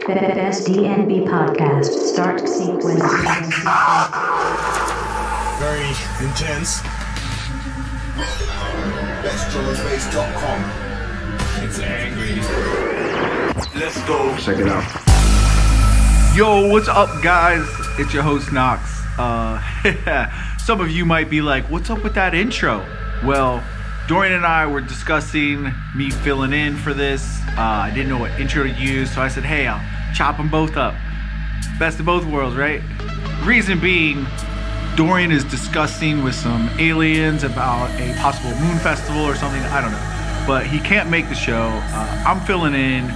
The SDNB podcast start sequence. Very intense. BestDrumandBass.com. It's angry. Let's go. Check it out. Yo, what's up, guys? It's your host Knox. Uh, some of you might be like, "What's up with that intro?" Well, Dorian and I were discussing me filling in for this. Uh, I didn't know what intro to use, so I said, "Hey, I'll chop them both up. Best of both worlds, right?" Reason being, Dorian is discussing with some aliens about a possible moon festival or something. I don't know, but he can't make the show. Uh, I'm filling in,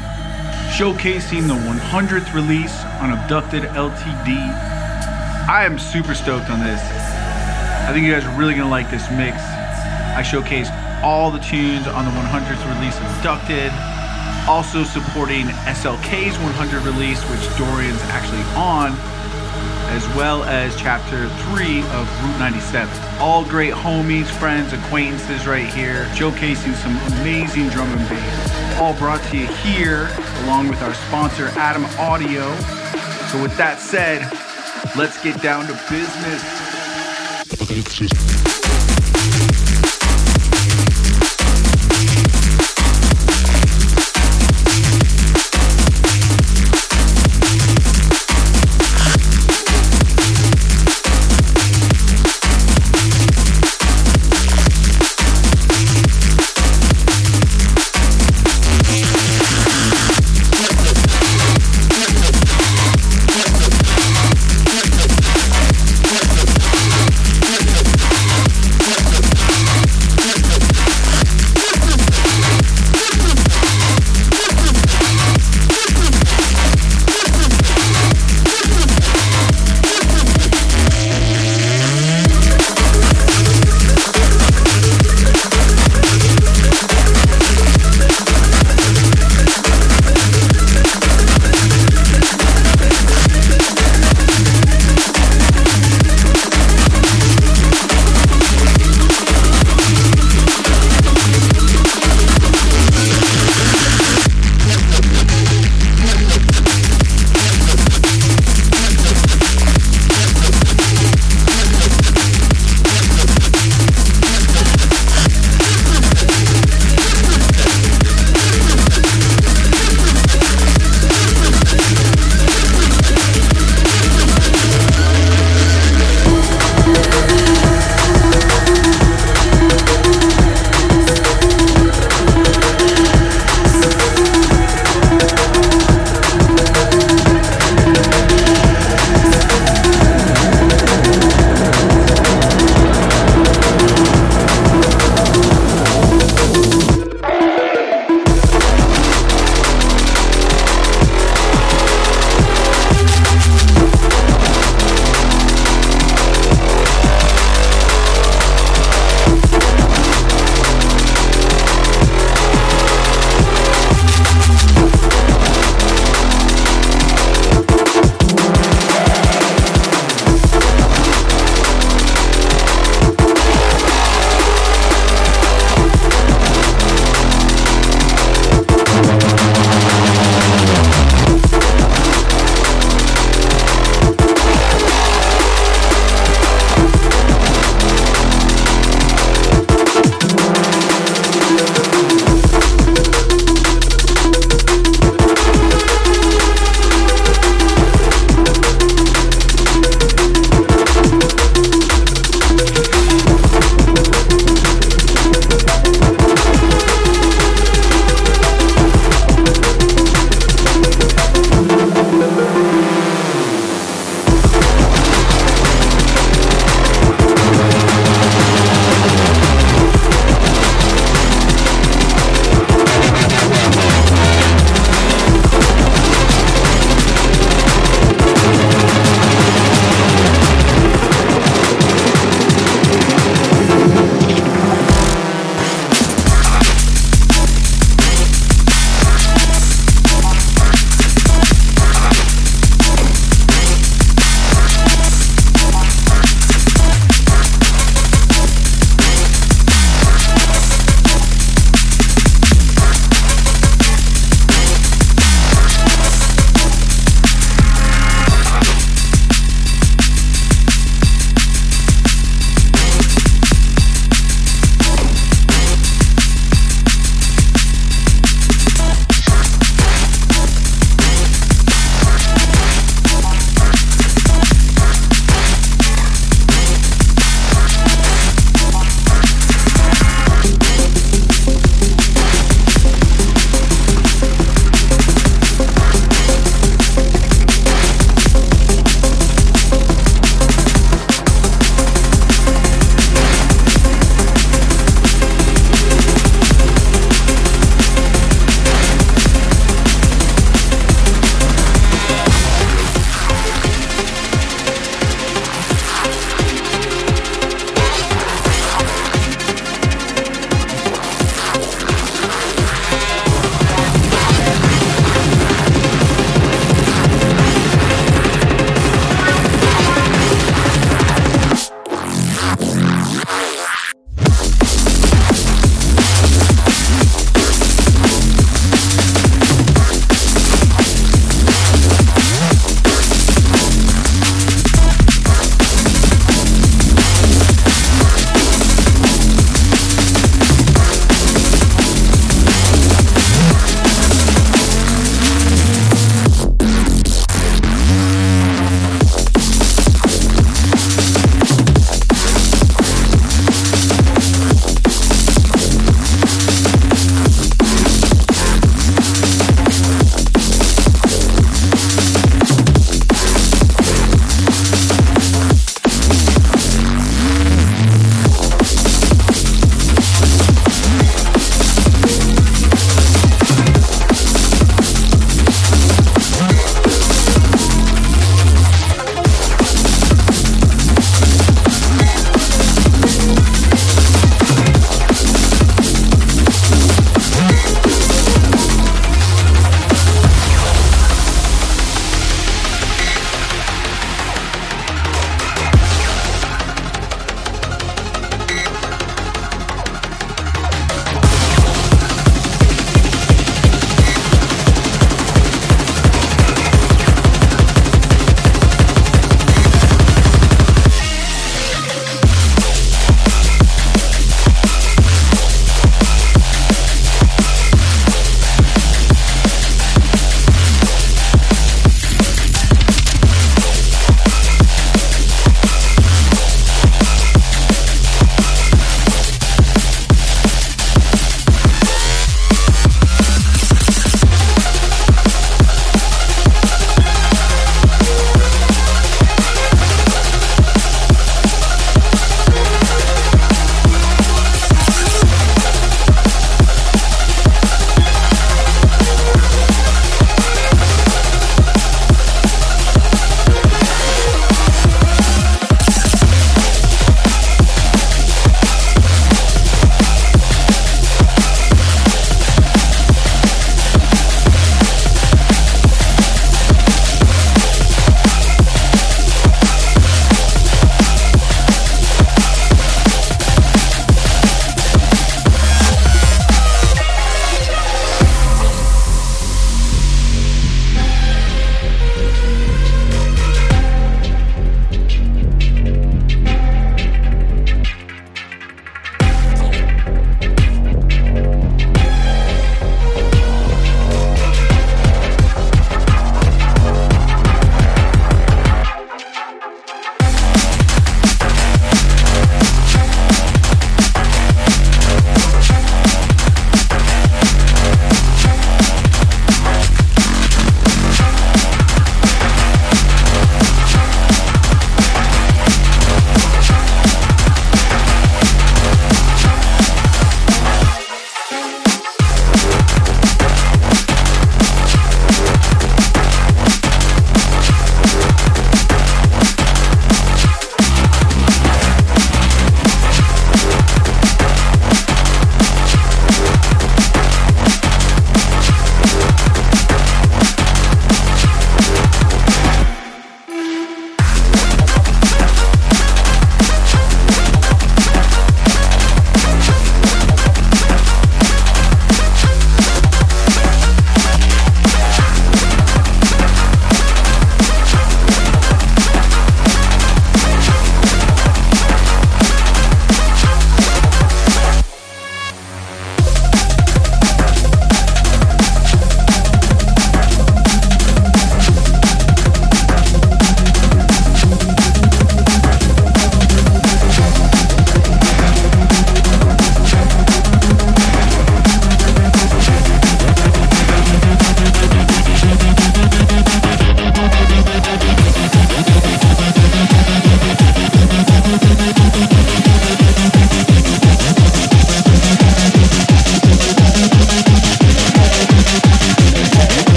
showcasing the 100th release on Abducted LTD. I am super stoked on this. I think you guys are really gonna like this mix. I showcased all the tunes on the 100th release Abducted, also supporting SLK's 100 release, which Dorian's actually on, as well as chapter 3 of Route 97. All great homies, friends, acquaintances right here, showcasing some amazing drum and bass. All brought to you here, along with our sponsor, Adam Audio. So, with that said, let's get down to business.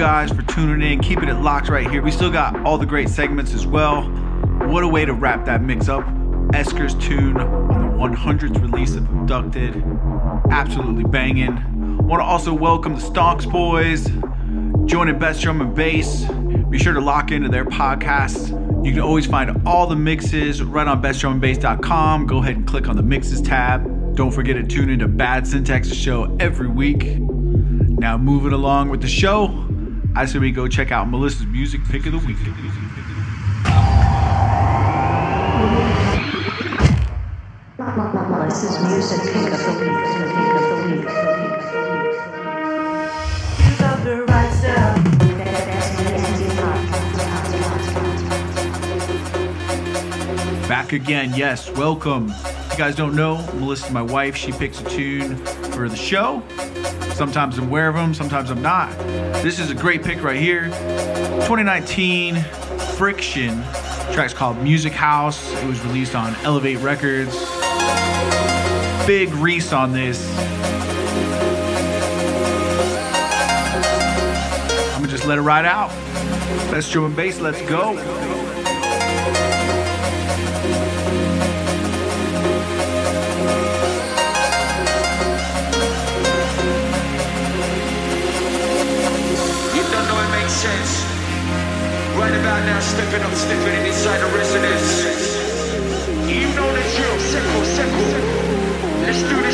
Guys for tuning in, keeping it locked right here. We still got all the great segments as well. What a way to wrap that mix up. Esker's tune on the 100th release of Abducted. Absolutely banging. Want to also welcome the Stonks Boys, joining Best Drum and Bass. Be sure to lock into their podcasts. You can always find all the mixes right on bestdrumandbass.com. Go ahead and click on the mixes tab. Don't forget to tune into Bad Syntax's show every week. Now, moving along with the show, I say we go check out Melissa's music pick of the week. Melissa's music pick of the week. Pick of the week. Back again, yes, welcome. If you guys don't know, Melissa, my wife. She picks a tune for the show. Sometimes I'm aware of them, sometimes I'm not. This is a great pick right here. 2019 Friction. track's called Music House. It was released on Elevate Records. Big Reese on this. I'm gonna just let it ride out. Best drum and bass, let's go. Up, stepping in inside the residence. You know the drill, circle, circle. Let's do this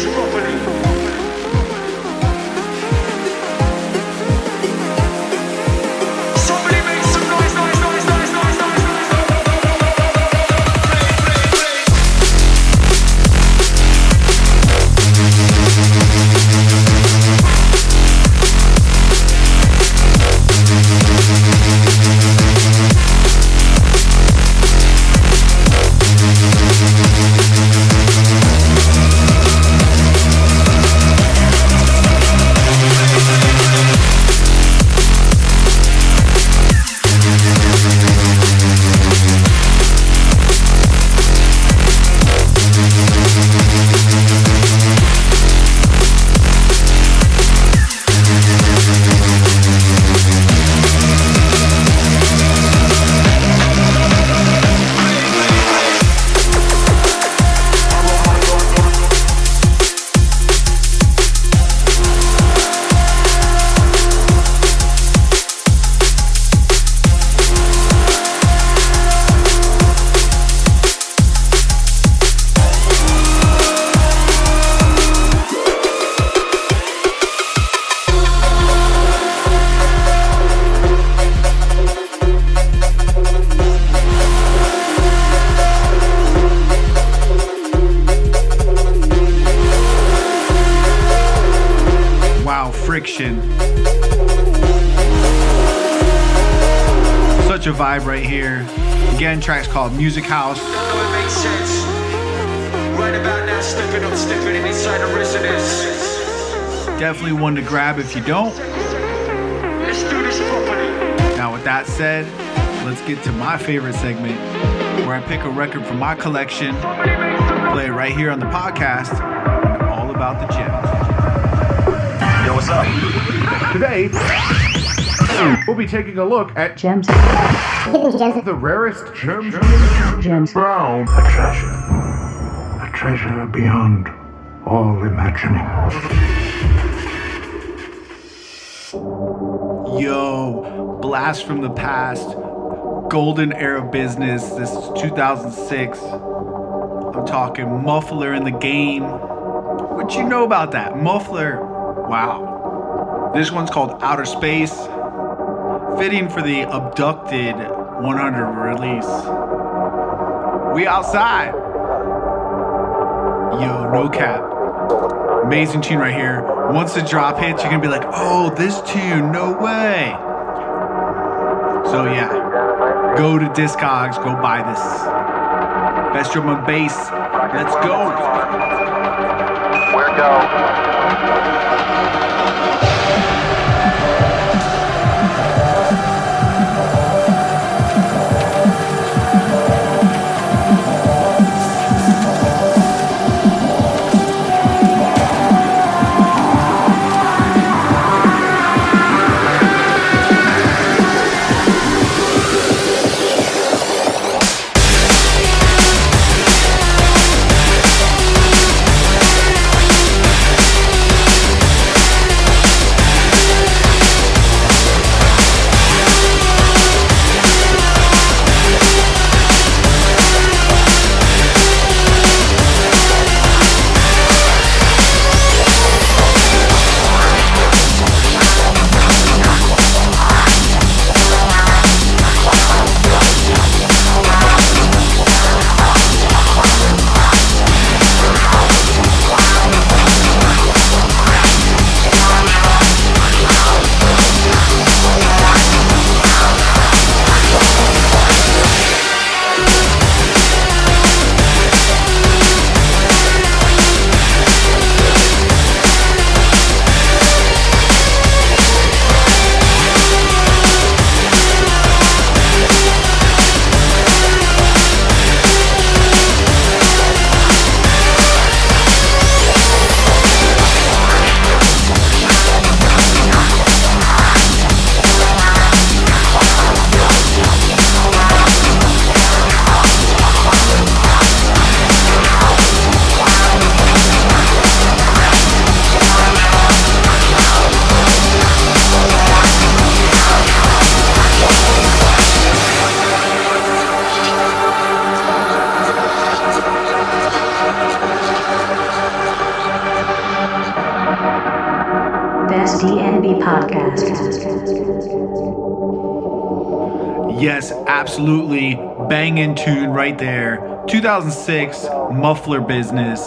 Such a vibe right here. Again, track's called Music House. know it makes sense. Right about now, stepping up, stepping inside the residence. Definitely one to grab if you don't. Let's do this properly. Now, with that said, let's get to my favorite segment where I pick a record from my collection, play it right here on the podcast, and all about the gems. Yo, what's up? Today, we'll be taking a look at Gems. the rarest gems. Gems. Brown. A treasure. A treasure beyond all imagining. Yo, blast from the past, golden era business. This is 2006. I'm talking muffler in the game. What you know about that? Muffler. Wow. This one's called Outer Space. Fitting for the Abducted 100 release. We outside. Yo, no cap. Amazing tune right here. Once the drop hits, you're gonna be like, oh, this tune, no way. So yeah, go to Discogs, go buy this. Best drum and bass. Let's go. Where go? 2006 Muffler Business.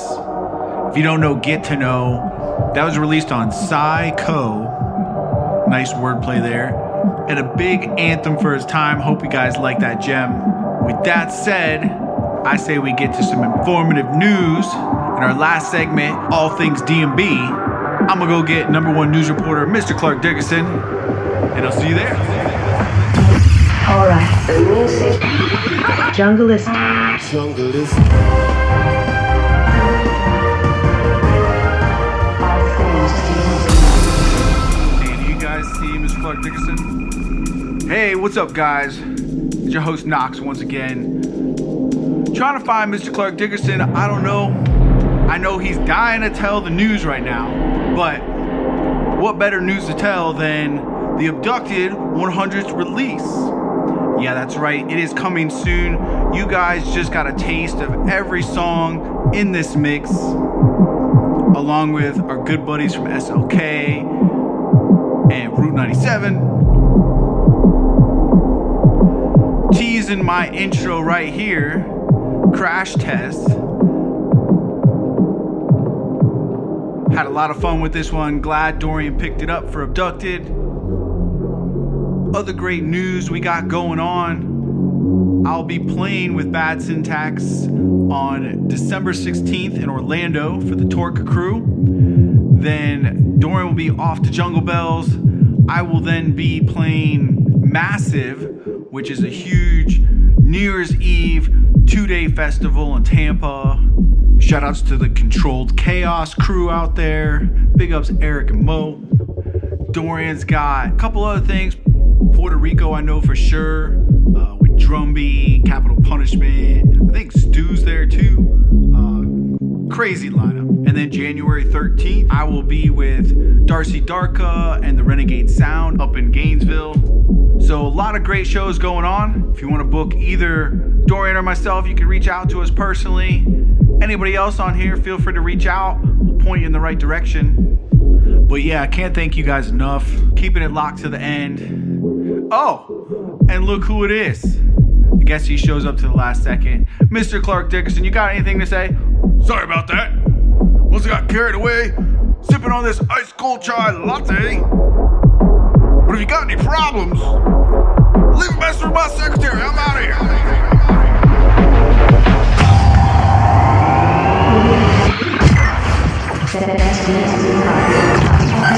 If you don't know, get to know. That was released on Psycho. Nice wordplay there. And a big anthem for his time. Hope you guys like that gem. With that said, I say we get to some informative news. In our last segment, All Things DNB, I'm gonna go get number one news reporter, Mr. Clark Dickerson, and I'll see you there. Alright, the music. Junglist. Hey, do you guys see Mr. Clark Dickerson? Hey, what's up, guys? It's your host Knox once again. Trying to find Mr. Clark Dickerson. I don't know. I know he's dying to tell the news right now, but what better news to tell than the Abducted 100th release? Yeah, that's right. It is coming soon. You guys just got a taste of every song in this mix, along with our good buddies from SLK and Route 97. Teasing my intro right here, crash test. Had a lot of fun with this one. Glad Dorian picked it up for Abducted. Other great news we got going on. I'll be playing with Bad Syntax on December 16th in Orlando for the Torque crew. Then Dorian will be off to Jungle Bells. I will then be playing Massive, which is a huge New Year's Eve two day festival in Tampa. Shout outs to the Controlled Chaos crew out there. Big ups Eric and Mo. Dorian's got a couple other things. Puerto Rico, I know for sure, uh, with Drumby, Capital Punishment. I think Stu's there too. Uh, crazy lineup. And then January 13th, I will be with Darcy Darka and the Renegade Sound up in Gainesville. So, a lot of great shows going on. If you want to book either Dorian or myself, you can reach out to us personally. Anybody else on here, feel free to reach out. We'll point you in the right direction. But yeah, I can't thank you guys enough. Keeping it locked to the end. Oh, and look who it is. I guess he shows up to the last second. Mr. Clark Dickerson, you got anything to say? Sorry about that. Must have got carried away sipping on this ice cold chai latte. But if you got any problems, leave a message with my secretary. I'm out of here.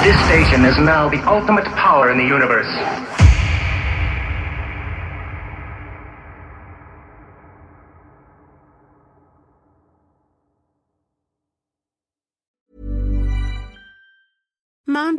This station is now the ultimate power in the universe.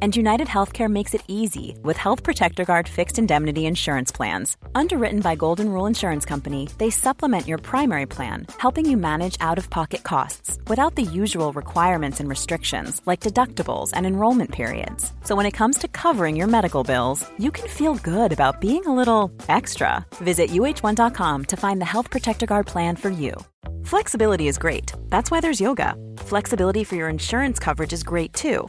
And United Healthcare makes it easy with Health Protector Guard fixed indemnity insurance plans. Underwritten by Golden Rule Insurance Company, they supplement your primary plan, helping you manage out of pocket costs without the usual requirements and restrictions like deductibles and enrollment periods. So when it comes to covering your medical bills, you can feel good about being a little extra. Visit uhone.com to find the Health Protector Guard plan for you. Flexibility is great. That's why there's yoga. Flexibility for your insurance coverage is great too.